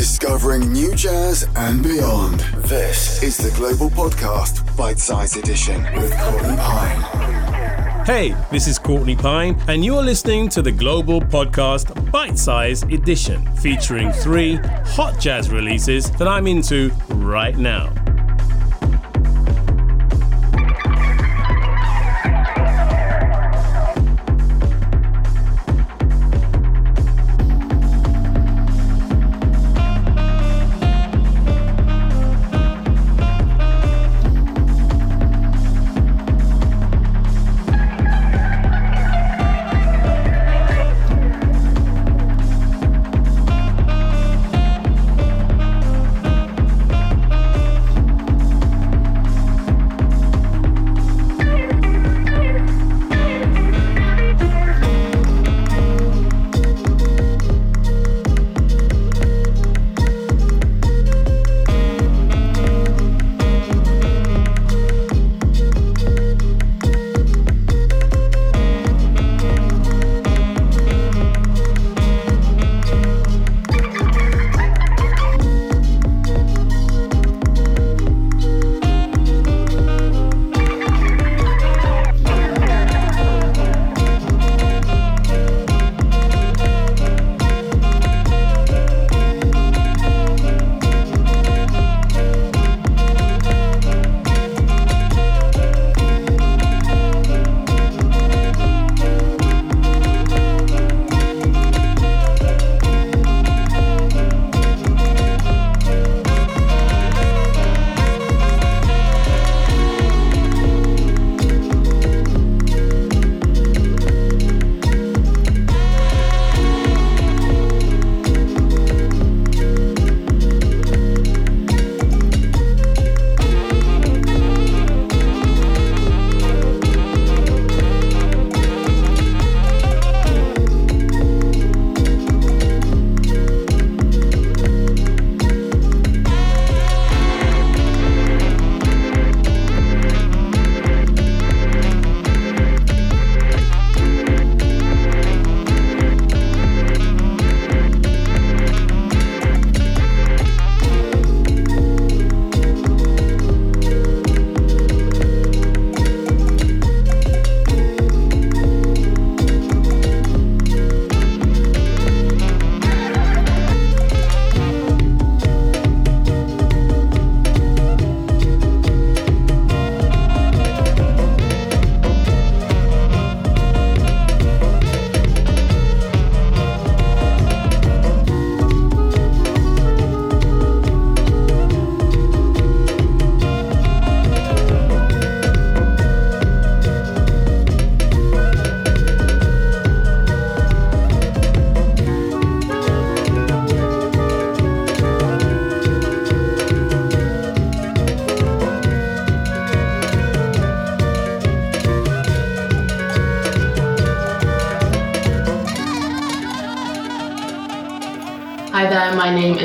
discovering new jazz and beyond. This is the Global Podcast, Bite Size Edition with Courtney Pine. Hey, this is Courtney Pine, and you're listening to the Global Podcast Bite Size Edition, featuring three hot jazz releases that I'm into right now.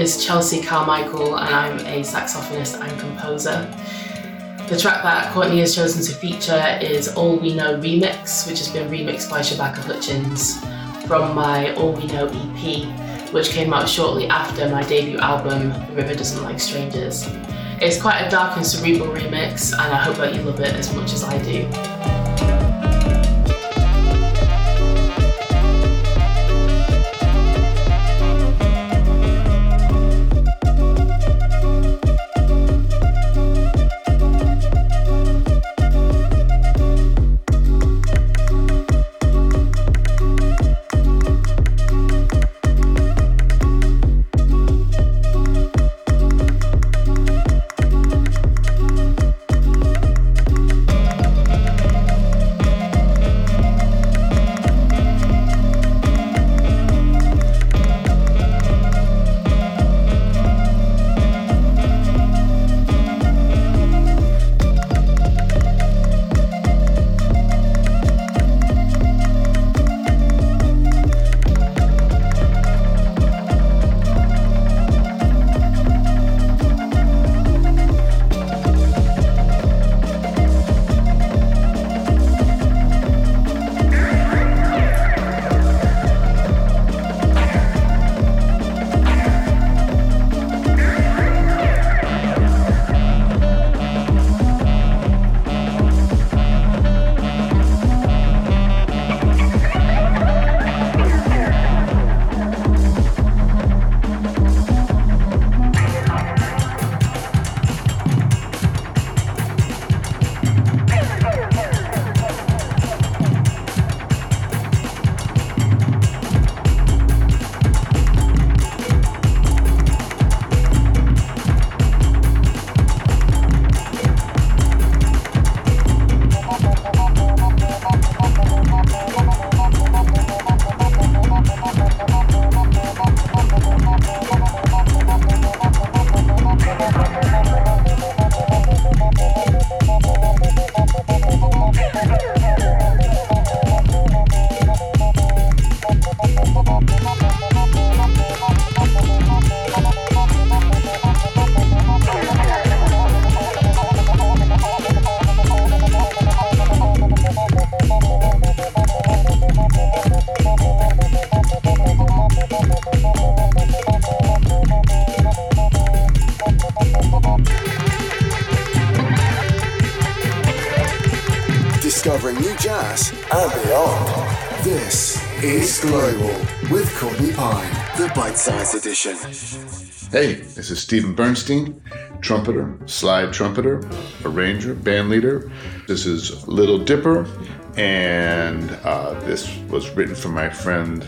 Is Chelsea Carmichael and I'm a saxophonist and composer. The track that Courtney has chosen to feature is All We Know Remix, which has been remixed by Shabaka Hutchings from my All We Know EP, which came out shortly after my debut album, The River Doesn't Like Strangers. It's quite a dark and cerebral remix, and I hope that you love it as much as I do. Discovering new jazz and beyond. This is Global with Courtney Pine, the bite size edition. Hey, this is Steven Bernstein, trumpeter, slide trumpeter, arranger, band leader. This is Little Dipper, and uh, this was written for my friend,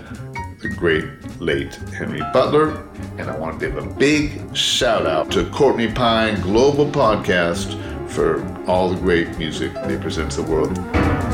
the great late Henry Butler. And I want to give a big shout out to Courtney Pine Global Podcast for all the great music they present to the world.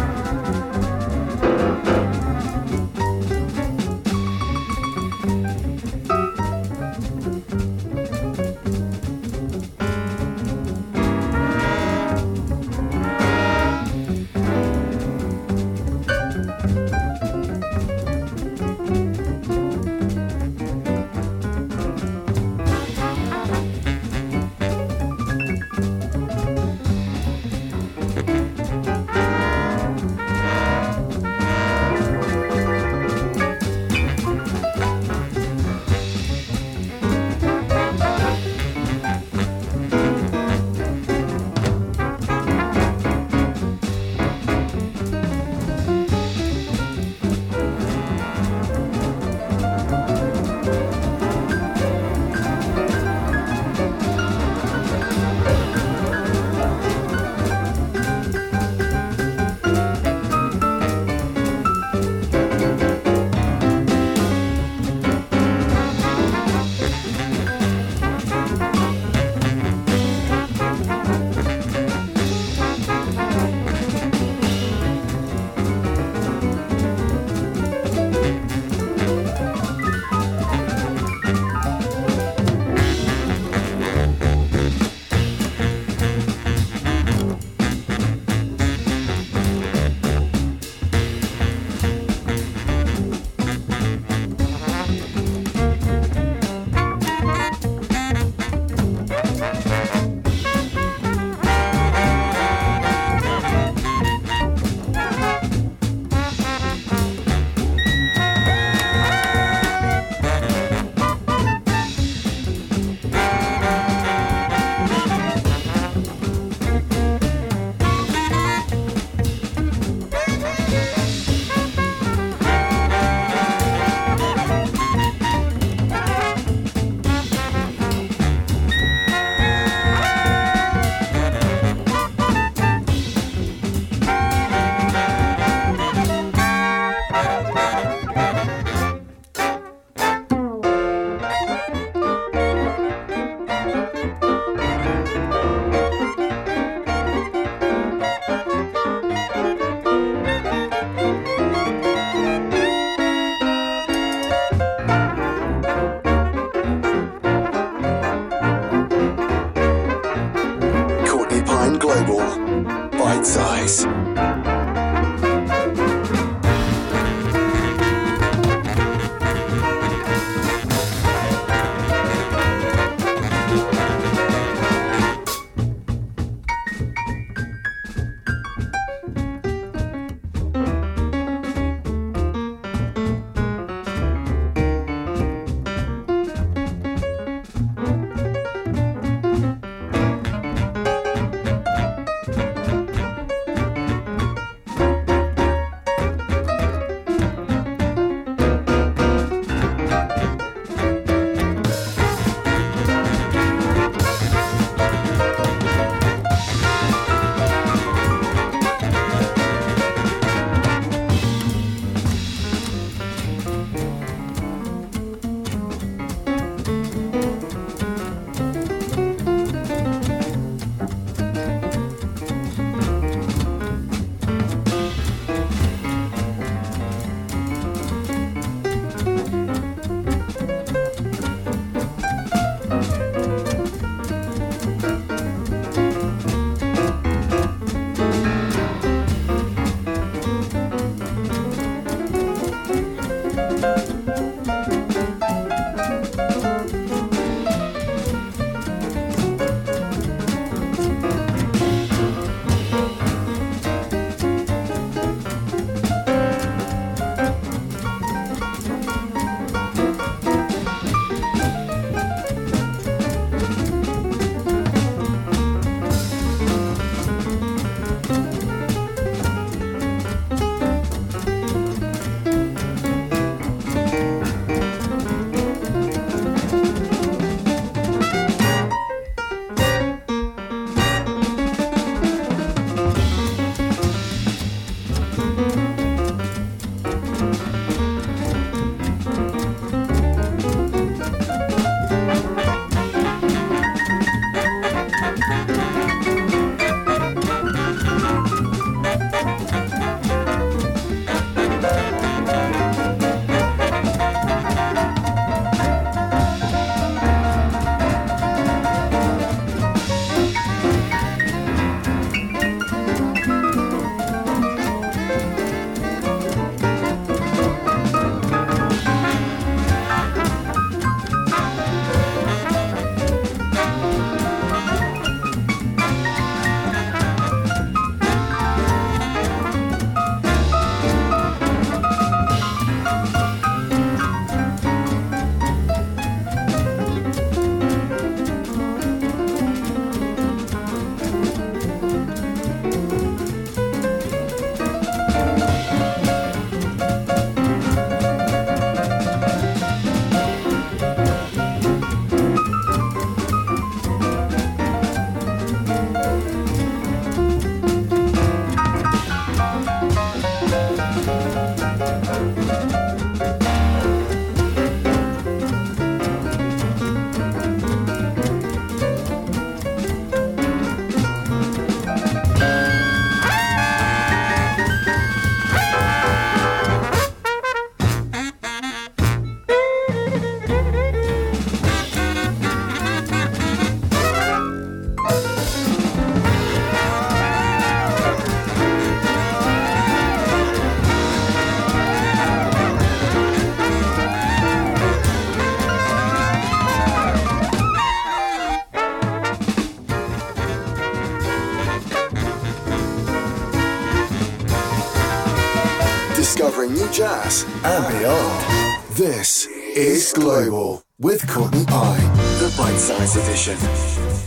Jazz and beyond. This is Global with Courtney Pine, the bite size edition.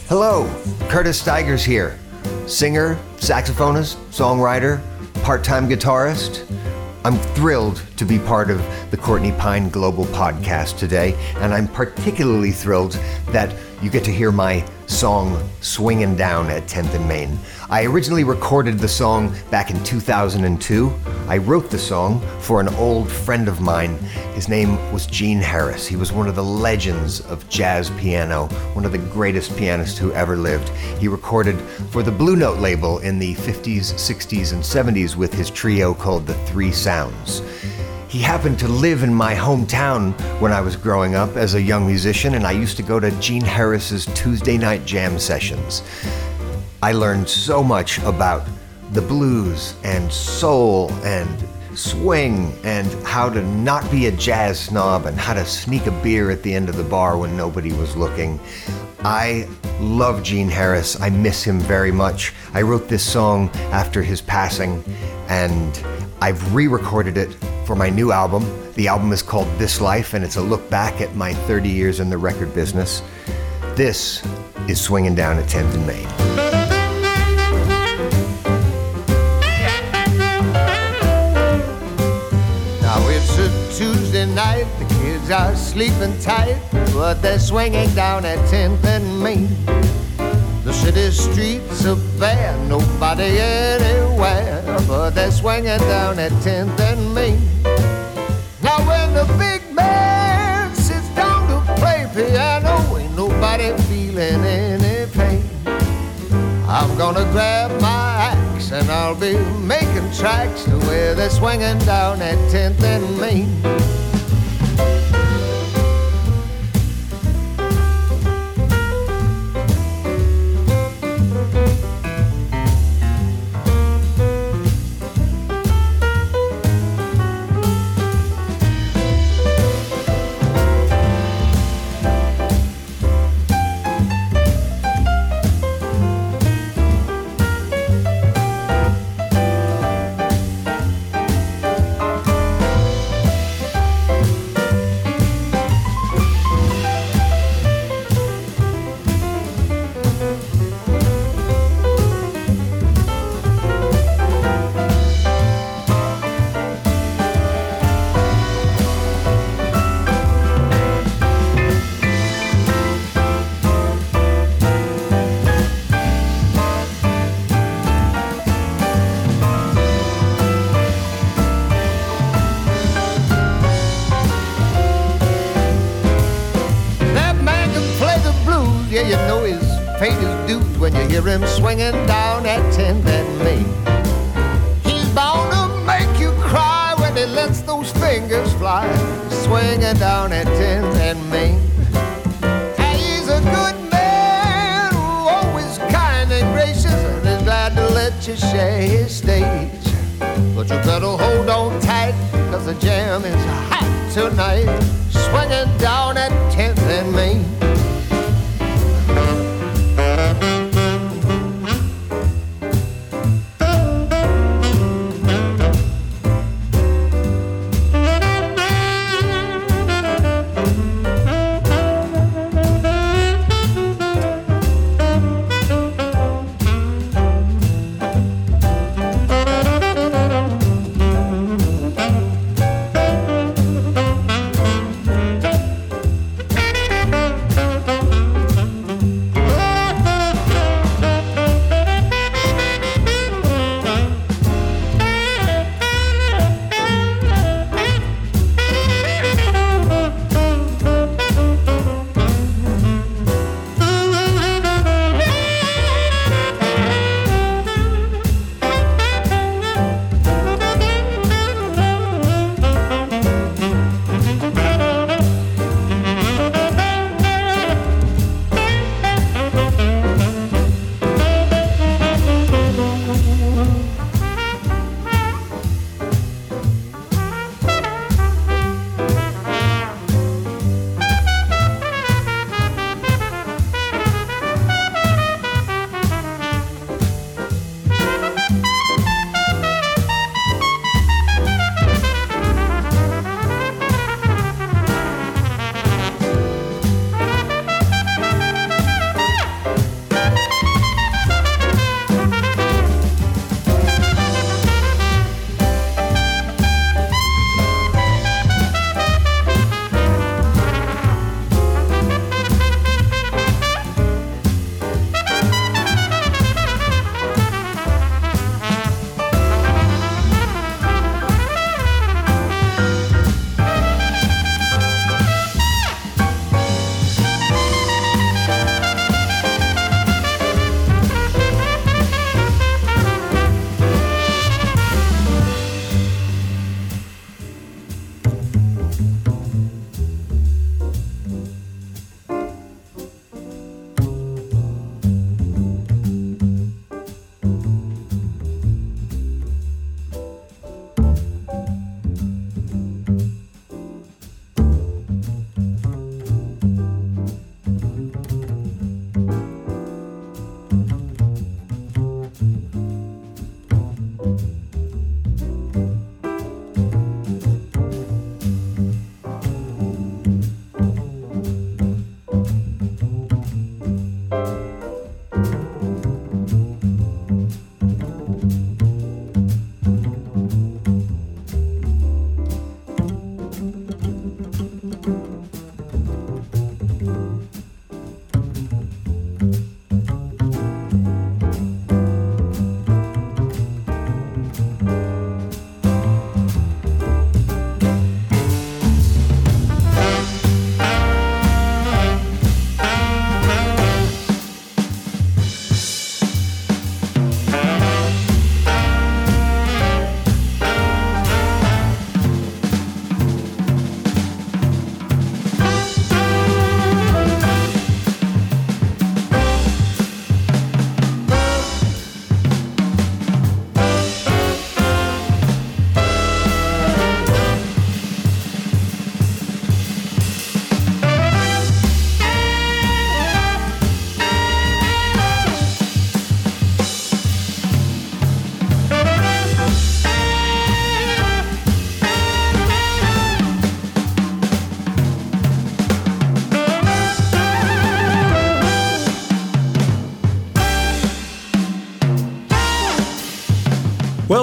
Hello, Curtis Stigers here. Singer, saxophonist, songwriter, part time guitarist. I'm thrilled to be part of the Courtney Pine Global podcast today, and I'm particularly thrilled that you get to hear my song Swinging Down at 10th and Main. I originally recorded the song back in 2002. I wrote the song for an old friend of mine. His name was Gene Harris. He was one of the legends of jazz piano, one of the greatest pianists who ever lived. He recorded for the Blue Note label in the 50s, 60s, and 70s with his trio called the Three Sounds. He happened to live in my hometown when I was growing up as a young musician, and I used to go to Gene Harris's Tuesday night jam sessions. I learned so much about the blues and soul and swing and how to not be a jazz snob and how to sneak a beer at the end of the bar when nobody was looking. I love Gene Harris. I miss him very much. I wrote this song after his passing and I've re recorded it for my new album. The album is called This Life and it's a look back at my 30 years in the record business. This is Swinging Down at 10th and Main. Tuesday night, the kids are sleeping tight, but they're swinging down at 10th and Main. The city streets are bare, nobody anywhere, but they're swinging down at 10th and Main. Now when the big man sits down to play piano, ain't nobody feeling any pain. I'm gonna grab my axe and I'll be making tracks to where they're swinging down at 10th and Main. 10th and Main. And he's a good man, always kind and gracious, and he's glad to let you share his stage. But you better hold on tight, cause the jam is hot tonight, swinging down at 10th and Main.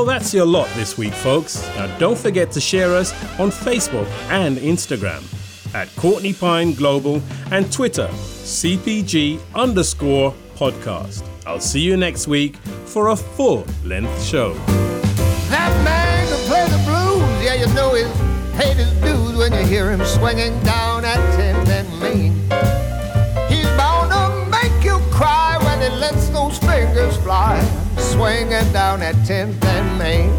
Well, that's your lot this week, folks. Now, don't forget to share us on Facebook and Instagram at Courtney Pine Global and Twitter, CPG underscore podcast. I'll see you next week for a full length show. That man can play the blues, yeah, you know he's paid his dues when you hear him swinging down at 10th and Main. He's bound to make you cry when he lets those fingers fly, swinging down at 10th and Main.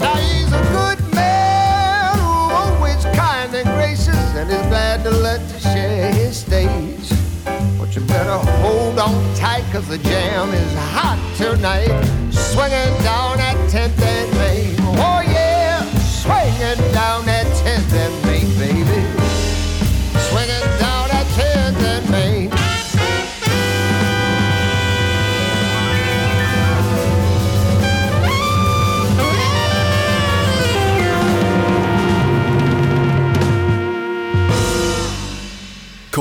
Now he's a good man, always kind and gracious, and is glad to let you share his stage. But you better hold on tight, cause the jam is hot tonight. Swinging down at 10th and Main. Oh yeah, swinging down at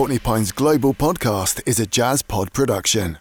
Courtney Pine's Global Podcast is a Jazz Pod production.